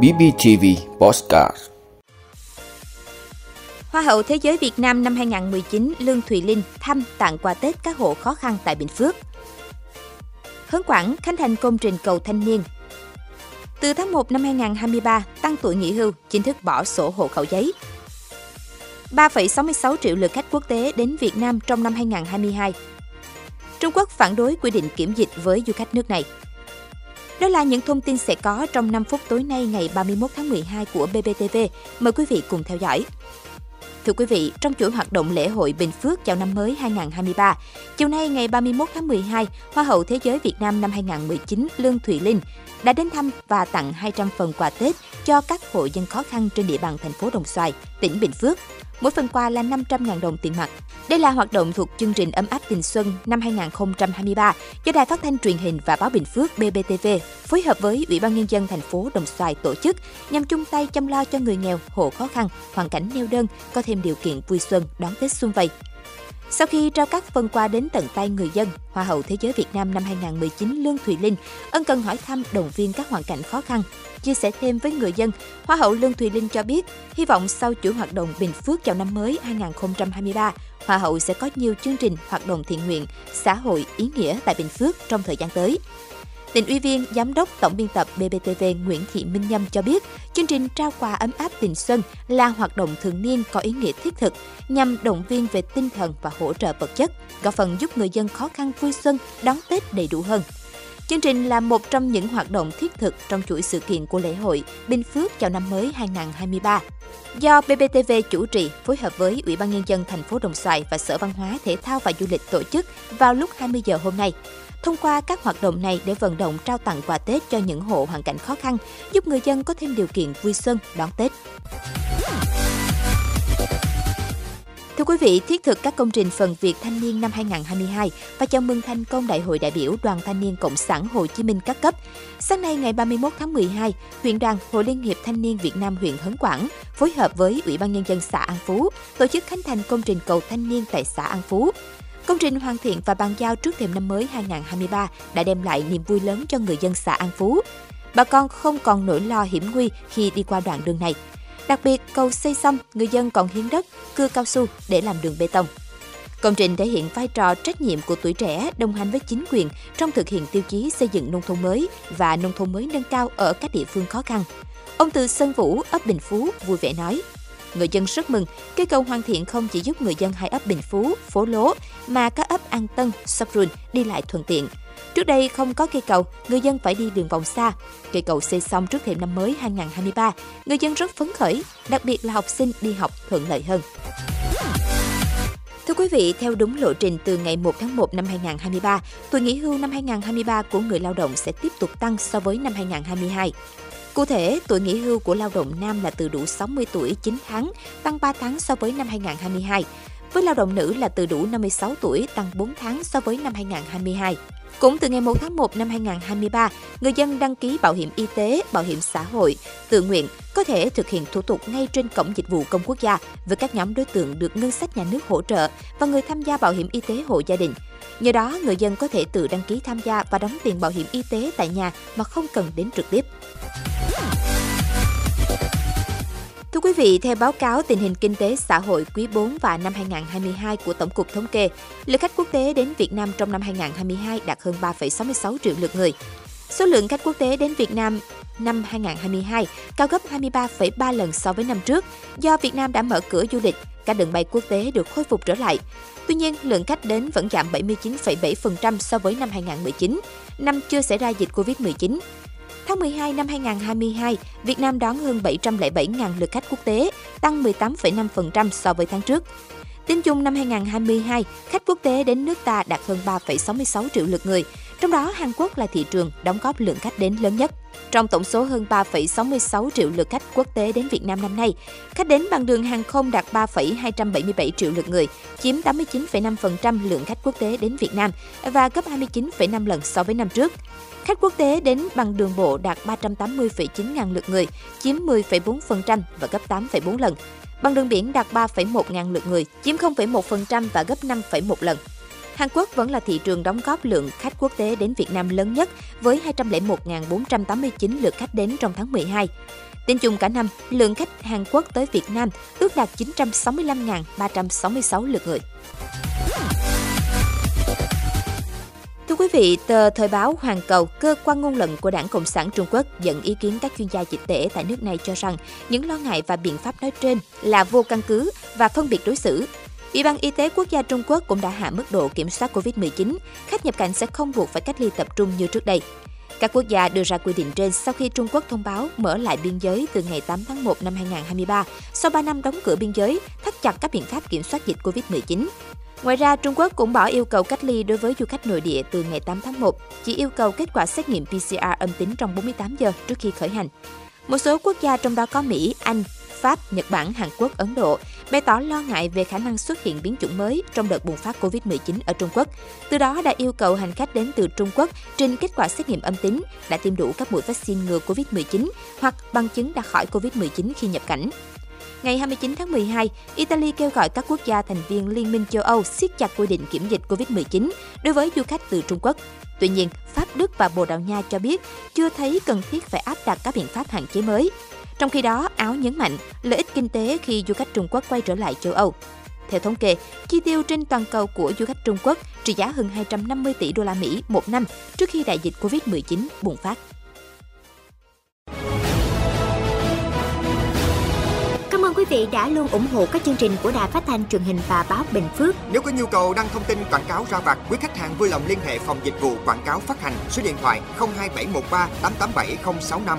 BBTV Postcard Hoa hậu Thế giới Việt Nam năm 2019 Lương Thùy Linh thăm tặng quà Tết các hộ khó khăn tại Bình Phước. Hớn Quảng khánh thành công trình cầu thanh niên. Từ tháng 1 năm 2023, tăng tuổi nghỉ hưu, chính thức bỏ sổ hộ khẩu giấy. 3,66 triệu lượt khách quốc tế đến Việt Nam trong năm 2022. Trung Quốc phản đối quy định kiểm dịch với du khách nước này. Đó là những thông tin sẽ có trong 5 phút tối nay ngày 31 tháng 12 của BBTV. Mời quý vị cùng theo dõi. Thưa quý vị, trong chuỗi hoạt động lễ hội Bình Phước chào năm mới 2023, chiều nay ngày 31 tháng 12, Hoa hậu Thế giới Việt Nam năm 2019 Lương Thùy Linh đã đến thăm và tặng 200 phần quà Tết cho các hộ dân khó khăn trên địa bàn thành phố Đồng Xoài, tỉnh Bình Phước. Mỗi phần quà là 500.000 đồng tiền mặt. Đây là hoạt động thuộc chương trình Ấm áp tình xuân năm 2023 do Đài Phát thanh Truyền hình và Báo Bình Phước BBTV phối hợp với Ủy ban nhân dân thành phố Đồng Xoài tổ chức nhằm chung tay chăm lo cho người nghèo, hộ khó khăn, hoàn cảnh neo đơn có thêm điều kiện vui xuân đón Tết xuân vầy. Sau khi trao các phần quà đến tận tay người dân, Hoa hậu Thế giới Việt Nam năm 2019 Lương Thùy Linh ân cần hỏi thăm động viên các hoàn cảnh khó khăn. Chia sẻ thêm với người dân, Hoa hậu Lương Thùy Linh cho biết, hy vọng sau chuỗi hoạt động Bình Phước chào năm mới 2023, Hoa hậu sẽ có nhiều chương trình hoạt động thiện nguyện, xã hội ý nghĩa tại Bình Phước trong thời gian tới. Tỉnh ủy viên, giám đốc tổng biên tập BBTV Nguyễn Thị Minh Nhâm cho biết, chương trình trao quà ấm áp tình xuân là hoạt động thường niên có ý nghĩa thiết thực nhằm động viên về tinh thần và hỗ trợ vật chất, góp phần giúp người dân khó khăn vui xuân đón Tết đầy đủ hơn. Chương trình là một trong những hoạt động thiết thực trong chuỗi sự kiện của lễ hội Bình Phước chào năm mới 2023. Do BBTV chủ trì phối hợp với Ủy ban nhân dân thành phố Đồng Xoài và Sở Văn hóa Thể thao và Du lịch tổ chức vào lúc 20 giờ hôm nay. Thông qua các hoạt động này để vận động trao tặng quà Tết cho những hộ hoàn cảnh khó khăn, giúp người dân có thêm điều kiện vui xuân đón Tết. Thưa quý vị, thiết thực các công trình phần việc thanh niên năm 2022 và chào mừng thành công Đại hội đại biểu Đoàn Thanh niên Cộng sản Hồ Chí Minh các cấp. Sáng nay ngày 31 tháng 12, huyện đoàn Hội Liên hiệp Thanh niên Việt Nam huyện Hớn Quảng phối hợp với Ủy ban nhân dân xã An Phú tổ chức khánh thành công trình cầu thanh niên tại xã An Phú. Công trình hoàn thiện và bàn giao trước thềm năm mới 2023 đã đem lại niềm vui lớn cho người dân xã An Phú. Bà con không còn nỗi lo hiểm nguy khi đi qua đoạn đường này. Đặc biệt, cầu xây xong, người dân còn hiến đất, cưa cao su để làm đường bê tông. Công trình thể hiện vai trò trách nhiệm của tuổi trẻ đồng hành với chính quyền trong thực hiện tiêu chí xây dựng nông thôn mới và nông thôn mới nâng cao ở các địa phương khó khăn. Ông Từ Sơn Vũ, ấp Bình Phú, vui vẻ nói, Người dân rất mừng, cây cầu hoàn thiện không chỉ giúp người dân hai ấp Bình Phú, Phố Lố, mà các ấp An Tân, Sóc Run đi lại thuận tiện. Trước đây không có cây cầu, người dân phải đi đường vòng xa. Cây cầu xây xong trước thềm năm mới 2023, người dân rất phấn khởi, đặc biệt là học sinh đi học thuận lợi hơn. Thưa quý vị, theo đúng lộ trình từ ngày 1 tháng 1 năm 2023, tuổi nghỉ hưu năm 2023 của người lao động sẽ tiếp tục tăng so với năm 2022. Cụ thể, tuổi nghỉ hưu của lao động nam là từ đủ 60 tuổi 9 tháng, tăng 3 tháng so với năm 2022. Với lao động nữ là từ đủ 56 tuổi, tăng 4 tháng so với năm 2022. Cũng từ ngày 1 tháng 1 năm 2023, người dân đăng ký bảo hiểm y tế, bảo hiểm xã hội, tự nguyện có thể thực hiện thủ tục ngay trên cổng dịch vụ công quốc gia với các nhóm đối tượng được ngân sách nhà nước hỗ trợ và người tham gia bảo hiểm y tế hộ gia đình. Nhờ đó, người dân có thể tự đăng ký tham gia và đóng tiền bảo hiểm y tế tại nhà mà không cần đến trực tiếp. Thưa quý vị, theo báo cáo tình hình kinh tế xã hội quý 4 và năm 2022 của Tổng cục Thống kê, lượt khách quốc tế đến Việt Nam trong năm 2022 đạt hơn 3,66 triệu lượt người. Số lượng khách quốc tế đến Việt Nam năm 2022 cao gấp 23,3 lần so với năm trước do Việt Nam đã mở cửa du lịch, các đường bay quốc tế được khôi phục trở lại. Tuy nhiên, lượng khách đến vẫn giảm 79,7% so với năm 2019, năm chưa xảy ra dịch Covid-19. Tháng 12 năm 2022, Việt Nam đón hơn 707.000 lượt khách quốc tế, tăng 18,5% so với tháng trước. Tính chung năm 2022, khách quốc tế đến nước ta đạt hơn 3,66 triệu lượt người, trong đó Hàn Quốc là thị trường đóng góp lượng khách đến lớn nhất. Trong tổng số hơn 3,66 triệu lượt khách quốc tế đến Việt Nam năm nay, khách đến bằng đường hàng không đạt 3,277 triệu lượt người, chiếm 89,5% lượng khách quốc tế đến Việt Nam và gấp 29,5 lần so với năm trước. Khách quốc tế đến bằng đường bộ đạt 380,9 ngàn lượt người, chiếm 10,4% và gấp 8,4 lần. Bằng đường biển đạt 3,1 ngàn lượt người, chiếm 0,1% và gấp 5,1 lần. Hàn Quốc vẫn là thị trường đóng góp lượng khách quốc tế đến Việt Nam lớn nhất với 201.489 lượt khách đến trong tháng 12. Tính chung cả năm, lượng khách Hàn Quốc tới Việt Nam ước đạt 965.366 lượt người. Thưa quý vị, tờ Thời báo Hoàn Cầu, cơ quan ngôn luận của Đảng Cộng sản Trung Quốc dẫn ý kiến các chuyên gia dịch tễ tại nước này cho rằng những lo ngại và biện pháp nói trên là vô căn cứ và phân biệt đối xử. Ủy ban Y tế Quốc gia Trung Quốc cũng đã hạ mức độ kiểm soát COVID-19, khách nhập cảnh sẽ không buộc phải cách ly tập trung như trước đây. Các quốc gia đưa ra quy định trên sau khi Trung Quốc thông báo mở lại biên giới từ ngày 8 tháng 1 năm 2023, sau 3 năm đóng cửa biên giới, thắt chặt các biện pháp kiểm soát dịch COVID-19. Ngoài ra, Trung Quốc cũng bỏ yêu cầu cách ly đối với du khách nội địa từ ngày 8 tháng 1, chỉ yêu cầu kết quả xét nghiệm PCR âm tính trong 48 giờ trước khi khởi hành. Một số quốc gia trong đó có Mỹ, Anh, Pháp, Nhật Bản, Hàn Quốc, Ấn Độ bày tỏ lo ngại về khả năng xuất hiện biến chủng mới trong đợt bùng phát COVID-19 ở Trung Quốc. Từ đó đã yêu cầu hành khách đến từ Trung Quốc trình kết quả xét nghiệm âm tính, đã tiêm đủ các mũi vaccine ngừa COVID-19 hoặc bằng chứng đã khỏi COVID-19 khi nhập cảnh. Ngày 29 tháng 12, Italy kêu gọi các quốc gia thành viên Liên minh châu Âu siết chặt quy định kiểm dịch COVID-19 đối với du khách từ Trung Quốc. Tuy nhiên, Pháp, Đức và Bồ Đào Nha cho biết chưa thấy cần thiết phải áp đặt các biện pháp hạn chế mới. Trong khi đó, Áo nhấn mạnh lợi ích kinh tế khi du khách Trung Quốc quay trở lại châu Âu. Theo thống kê, chi tiêu trên toàn cầu của du khách Trung Quốc trị giá hơn 250 tỷ đô la Mỹ một năm trước khi đại dịch Covid-19 bùng phát. Cảm ơn quý vị đã luôn ủng hộ các chương trình của Đài Phát thanh truyền hình và báo Bình Phước. Nếu có nhu cầu đăng thông tin quảng cáo ra vặt, quý khách hàng vui lòng liên hệ phòng dịch vụ quảng cáo phát hành số điện thoại 02713 887065.